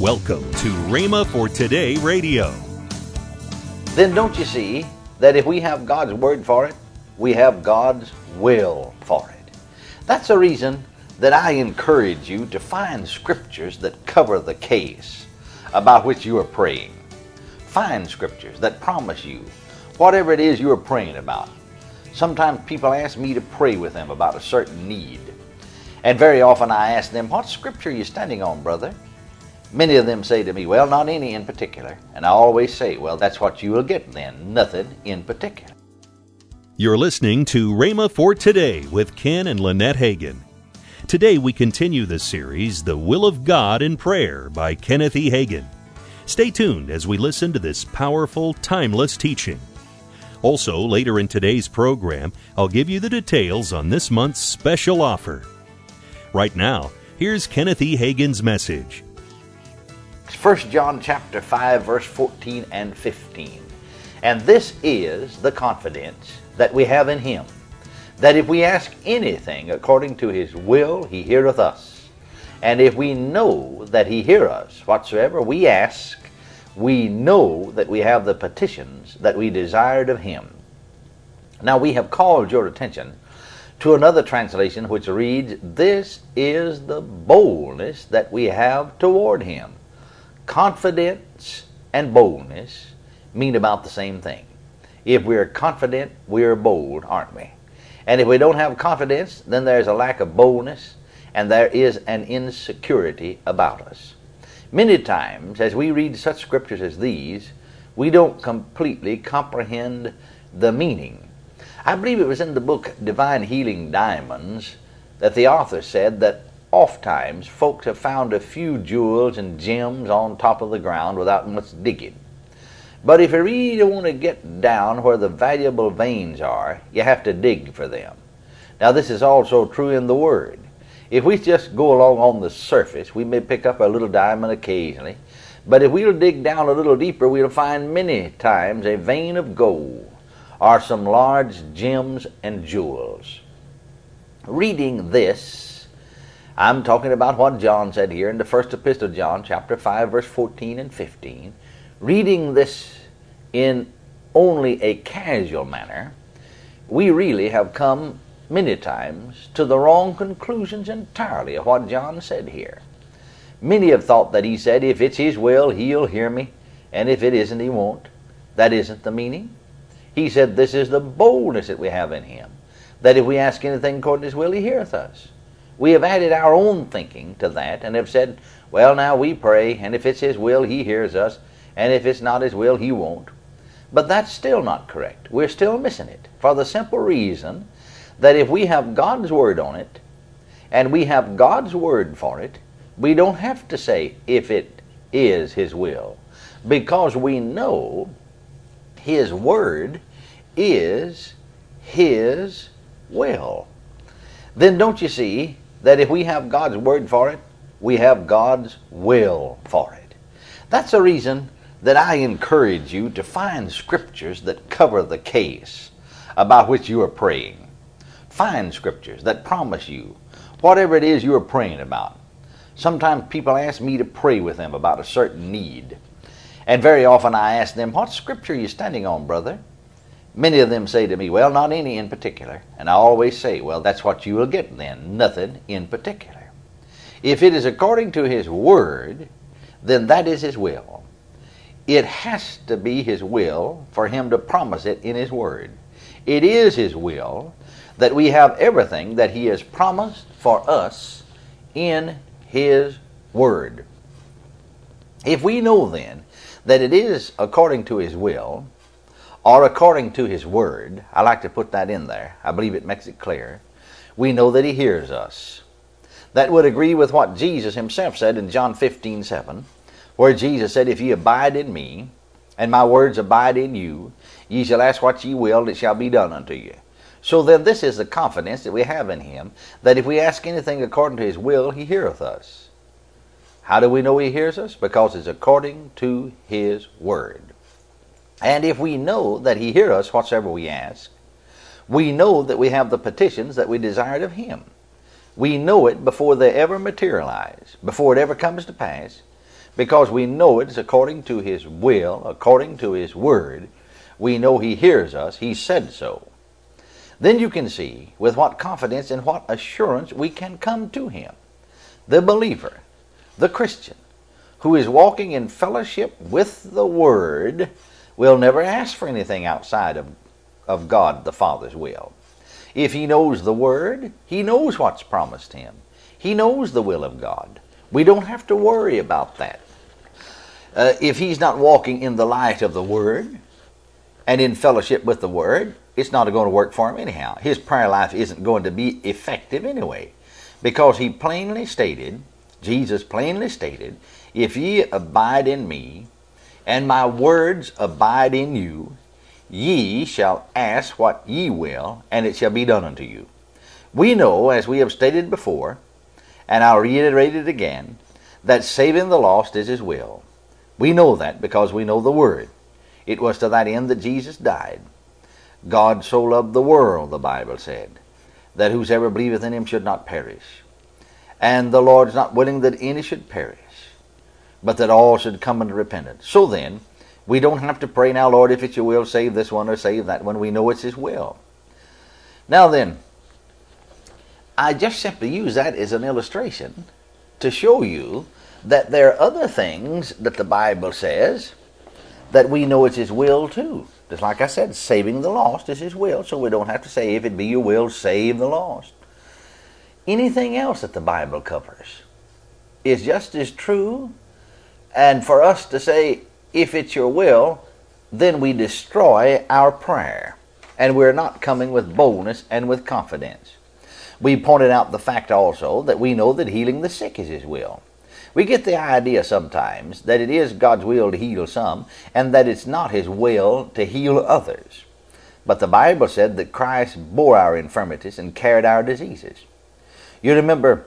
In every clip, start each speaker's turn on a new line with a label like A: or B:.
A: Welcome to Rhema for Today Radio.
B: Then don't you see that if we have God's word for it, we have God's will for it? That's the reason that I encourage you to find scriptures that cover the case about which you are praying. Find scriptures that promise you whatever it is you are praying about. Sometimes people ask me to pray with them about a certain need. And very often I ask them, What scripture are you standing on, brother? Many of them say to me, Well, not any in particular. And I always say, Well, that's what you will get then, nothing in particular.
A: You're listening to Rhema for Today with Ken and Lynette Hagin. Today we continue the series, The Will of God in Prayer by Kenneth E. Hagin. Stay tuned as we listen to this powerful, timeless teaching. Also, later in today's program, I'll give you the details on this month's special offer. Right now, here's Kenneth E. Hagin's message.
B: 1 John chapter 5 verse 14 and 15. And this is the confidence that we have in him, that if we ask anything according to his will, he heareth us. And if we know that he hear us, whatsoever we ask, we know that we have the petitions that we desired of him. Now we have called your attention to another translation which reads, This is the boldness that we have toward him confidence and boldness mean about the same thing. If we're confident, we're bold, aren't we? And if we don't have confidence, then there's a lack of boldness and there is an insecurity about us. Many times, as we read such scriptures as these, we don't completely comprehend the meaning. I believe it was in the book Divine Healing Diamonds that the author said that oft times folks have found a few jewels and gems on top of the ground without much digging. But if you really want to get down where the valuable veins are, you have to dig for them. Now, this is also true in the Word. If we just go along on the surface, we may pick up a little diamond occasionally, but if we'll dig down a little deeper, we'll find many times a vein of gold or some large gems and jewels. Reading this I'm talking about what John said here in the first epistle, John, chapter 5, verse 14 and 15. Reading this in only a casual manner, we really have come many times to the wrong conclusions entirely of what John said here. Many have thought that he said, if it's his will, he'll hear me, and if it isn't, he won't. That isn't the meaning. He said, this is the boldness that we have in him, that if we ask anything according to his will, he heareth us. We have added our own thinking to that and have said, well, now we pray, and if it's His will, He hears us, and if it's not His will, He won't. But that's still not correct. We're still missing it for the simple reason that if we have God's Word on it, and we have God's Word for it, we don't have to say if it is His will, because we know His Word is His will. Then don't you see that if we have God's word for it, we have God's will for it. That's the reason that I encourage you to find scriptures that cover the case about which you are praying. Find scriptures that promise you whatever it is you are praying about. Sometimes people ask me to pray with them about a certain need. And very often I ask them, What scripture are you standing on, brother? Many of them say to me, Well, not any in particular. And I always say, Well, that's what you will get then, nothing in particular. If it is according to His Word, then that is His will. It has to be His will for Him to promise it in His Word. It is His will that we have everything that He has promised for us in His Word. If we know then that it is according to His will, or according to his word. I like to put that in there. I believe it makes it clear. We know that he hears us. That would agree with what Jesus himself said in John 15 7, where Jesus said, If ye abide in me, and my words abide in you, ye shall ask what ye will, and it shall be done unto you. So then, this is the confidence that we have in him, that if we ask anything according to his will, he heareth us. How do we know he hears us? Because it's according to his word. And if we know that he hears us whatsoever we ask, we know that we have the petitions that we desired of him. We know it before they ever materialize, before it ever comes to pass, because we know it is according to his will, according to his word. We know he hears us, he said so. Then you can see with what confidence and what assurance we can come to him. The believer, the Christian, who is walking in fellowship with the word, will never ask for anything outside of, of God the Father's will. If he knows the Word, he knows what's promised him. He knows the will of God. We don't have to worry about that. Uh, if he's not walking in the light of the Word and in fellowship with the Word, it's not going to work for him anyhow. His prayer life isn't going to be effective anyway because he plainly stated, Jesus plainly stated, if ye abide in me and my words abide in you, ye shall ask what ye will, and it shall be done unto you. We know, as we have stated before, and I'll reiterate it again, that saving the lost is his will. We know that because we know the word. It was to that end that Jesus died. God so loved the world, the Bible said, that whosoever believeth in him should not perish. And the Lord is not willing that any should perish, but that all should come unto repentance. So then, we don't have to pray now, Lord, if it's your will, save this one or save that one. We know it's his will. Now then, I just simply use that as an illustration to show you that there are other things that the Bible says that we know it's his will too. Just like I said, saving the lost is his will, so we don't have to say, if it be your will, save the lost. Anything else that the Bible covers is just as true and for us to say, if it's your will, then we destroy our prayer. And we're not coming with boldness and with confidence. We pointed out the fact also that we know that healing the sick is His will. We get the idea sometimes that it is God's will to heal some and that it's not His will to heal others. But the Bible said that Christ bore our infirmities and carried our diseases. You remember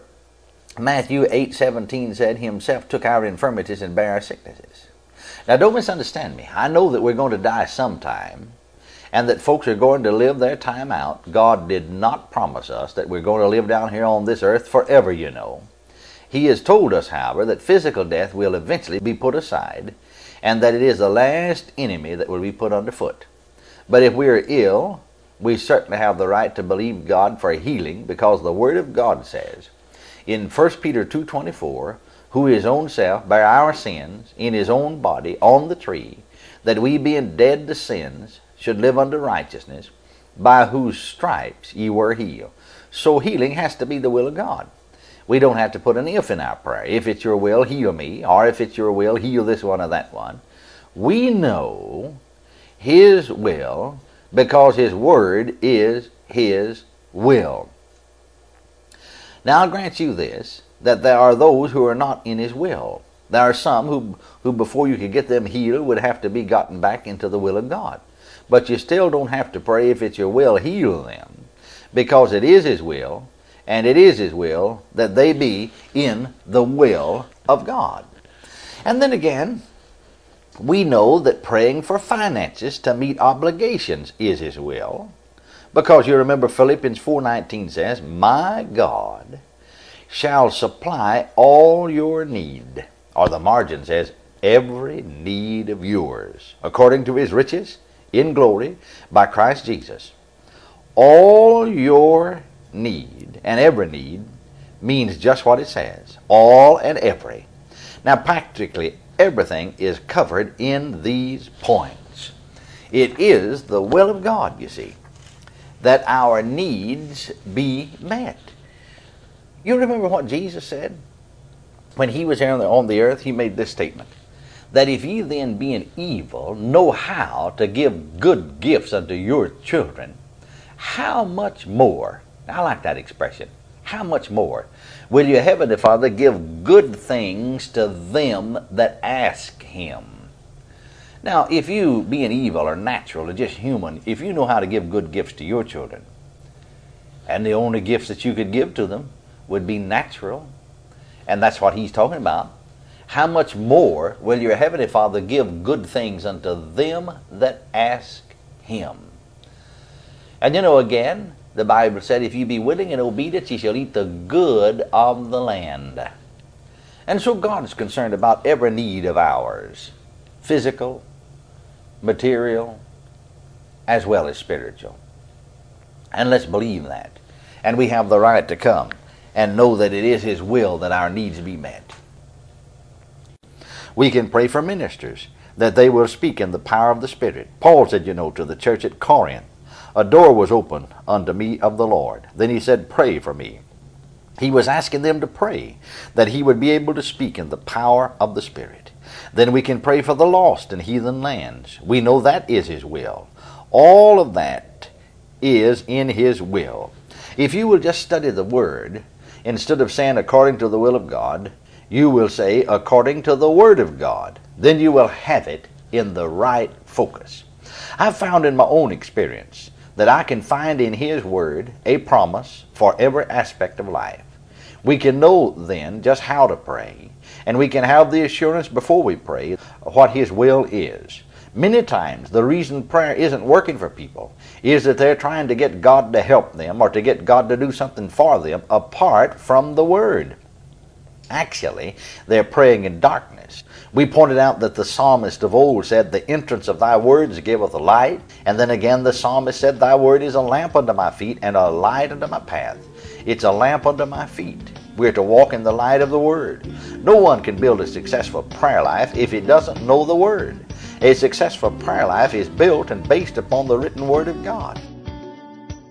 B: Matthew 8:17 said, Himself took our infirmities and bare our sicknesses. Now, don't misunderstand me. I know that we're going to die sometime and that folks are going to live their time out. God did not promise us that we're going to live down here on this earth forever, you know. He has told us, however, that physical death will eventually be put aside and that it is the last enemy that will be put underfoot. But if we are ill, we certainly have the right to believe God for healing because the Word of God says, in 1 Peter 2.24, who his own self by our sins in his own body on the tree, that we being dead to sins should live unto righteousness, by whose stripes ye were healed. So healing has to be the will of God. We don't have to put an if in our prayer. If it's your will, heal me, or if it's your will, heal this one or that one. We know his will because his word is his will. Now I'll grant you this, that there are those who are not in his will. There are some who, who before you could get them healed, would have to be gotten back into the will of God. But you still don't have to pray if it's your will, heal them, because it is his will, and it is his will that they be in the will of God. And then again, we know that praying for finances to meet obligations is his will. Because you remember Philippians 4:19 says, "My God shall supply all your need." Or the margin says, "Every need of yours, according to his riches in glory by Christ Jesus." All your need and every need means just what it says, all and every. Now practically everything is covered in these points. It is the will of God, you see that our needs be met. You remember what Jesus said? When he was here on the, on the earth, he made this statement that if ye then, being evil, know how to give good gifts unto your children, how much more, I like that expression, how much more will your heavenly Father give good things to them that ask him? Now, if you, being evil or natural or just human, if you know how to give good gifts to your children, and the only gifts that you could give to them would be natural, and that's what he's talking about, how much more will your heavenly Father give good things unto them that ask him? And you know, again, the Bible said, If you be willing and obedient, ye shall eat the good of the land. And so God is concerned about every need of ours physical, material, as well as spiritual. And let's believe that. And we have the right to come and know that it is His will that our needs be met. We can pray for ministers that they will speak in the power of the Spirit. Paul said, you know, to the church at Corinth, a door was opened unto me of the Lord. Then he said, Pray for me. He was asking them to pray that he would be able to speak in the power of the Spirit. Then we can pray for the lost in heathen lands. We know that is His will. All of that is in His will. If you will just study the Word, instead of saying according to the will of God, you will say according to the Word of God. Then you will have it in the right focus. I've found in my own experience that I can find in His Word a promise for every aspect of life. We can know then just how to pray, and we can have the assurance before we pray what His will is. Many times, the reason prayer isn't working for people is that they're trying to get God to help them or to get God to do something for them apart from the Word. Actually, they're praying in darkness. We pointed out that the psalmist of old said, The entrance of thy words giveth light. And then again, the psalmist said, Thy word is a lamp unto my feet and a light unto my path. It's a lamp unto my feet. We are to walk in the light of the Word. No one can build a successful prayer life if he doesn't know the Word. A successful prayer life is built and based upon the written Word of God.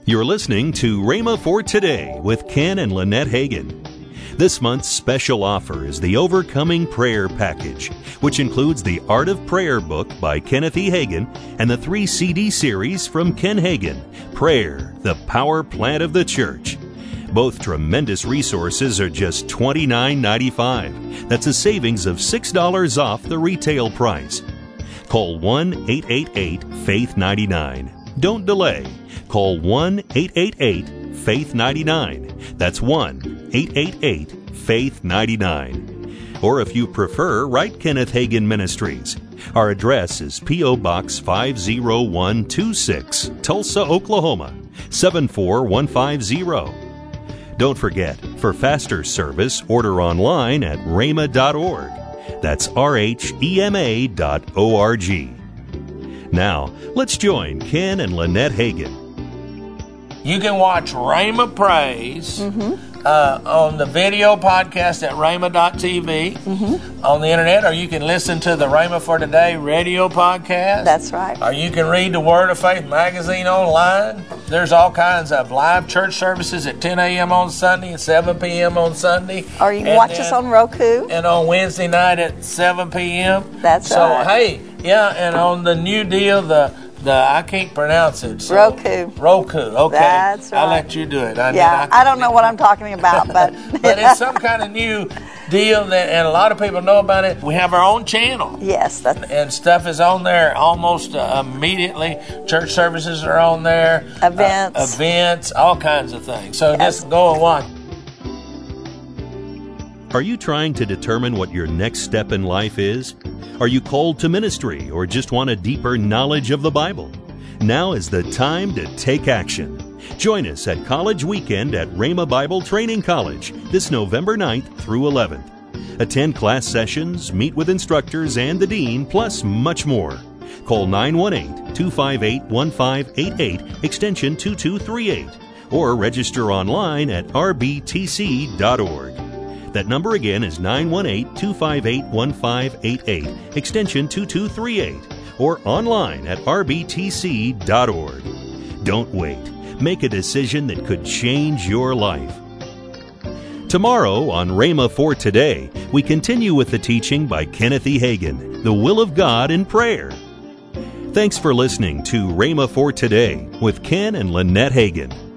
A: You're listening to Rhema for Today with Ken and Lynette Hagin. This month's special offer is the Overcoming Prayer Package, which includes the Art of Prayer book by Kenneth E. Hagin and the three CD series from Ken Hagin Prayer, the Power Plant of the Church. Both tremendous resources are just $29.95. That's a savings of $6 off the retail price. Call 1 888 Faith 99. Don't delay. Call 1 888 Faith 99. That's 1 888 Faith 99. Or if you prefer, write Kenneth Hagin Ministries. Our address is P.O. Box 50126, Tulsa, Oklahoma 74150. Don't forget, for faster service, order online at rhema.org. That's R H E M A dot O R G. Now, let's join Ken and Lynette Hagin
C: you can watch Rhema Praise mm-hmm. uh, on the video podcast at rhema.tv mm-hmm. on the internet, or you can listen to the Rhema for Today radio podcast.
D: That's right.
C: Or you can read the Word of Faith magazine online. There's all kinds of live church services at 10 a.m. on Sunday and 7 p.m. on Sunday.
D: Or you can and watch then, us on Roku.
C: And on Wednesday night at 7 p.m.
D: That's so, right. So,
C: hey, yeah, and on the new deal, the the I can't pronounce it. So.
D: Roku.
C: Roku. Okay.
D: That's right. I'll
C: let you do it. I,
D: yeah. I, I, don't know what I'm talking about, but
C: but it's some kind of new deal that, and a lot of people know about it. We have our own channel.
D: Yes. That's...
C: And stuff is on there almost uh, immediately. Church services are on there.
D: Events.
C: Uh, events. All kinds of things. So yes. just go and watch.
A: Are you trying to determine what your next step in life is? Are you called to ministry or just want a deeper knowledge of the Bible? Now is the time to take action. Join us at College Weekend at Rhema Bible Training College this November 9th through 11th. Attend class sessions, meet with instructors and the dean, plus much more. Call 918 258 1588, extension 2238, or register online at rbtc.org. That number again is 918 258 1588, extension 2238, or online at rbtc.org. Don't wait. Make a decision that could change your life. Tomorrow on Rhema for Today, we continue with the teaching by Kenneth E. Hagin, The Will of God in Prayer. Thanks for listening to Rhema for Today with Ken and Lynette Hagin.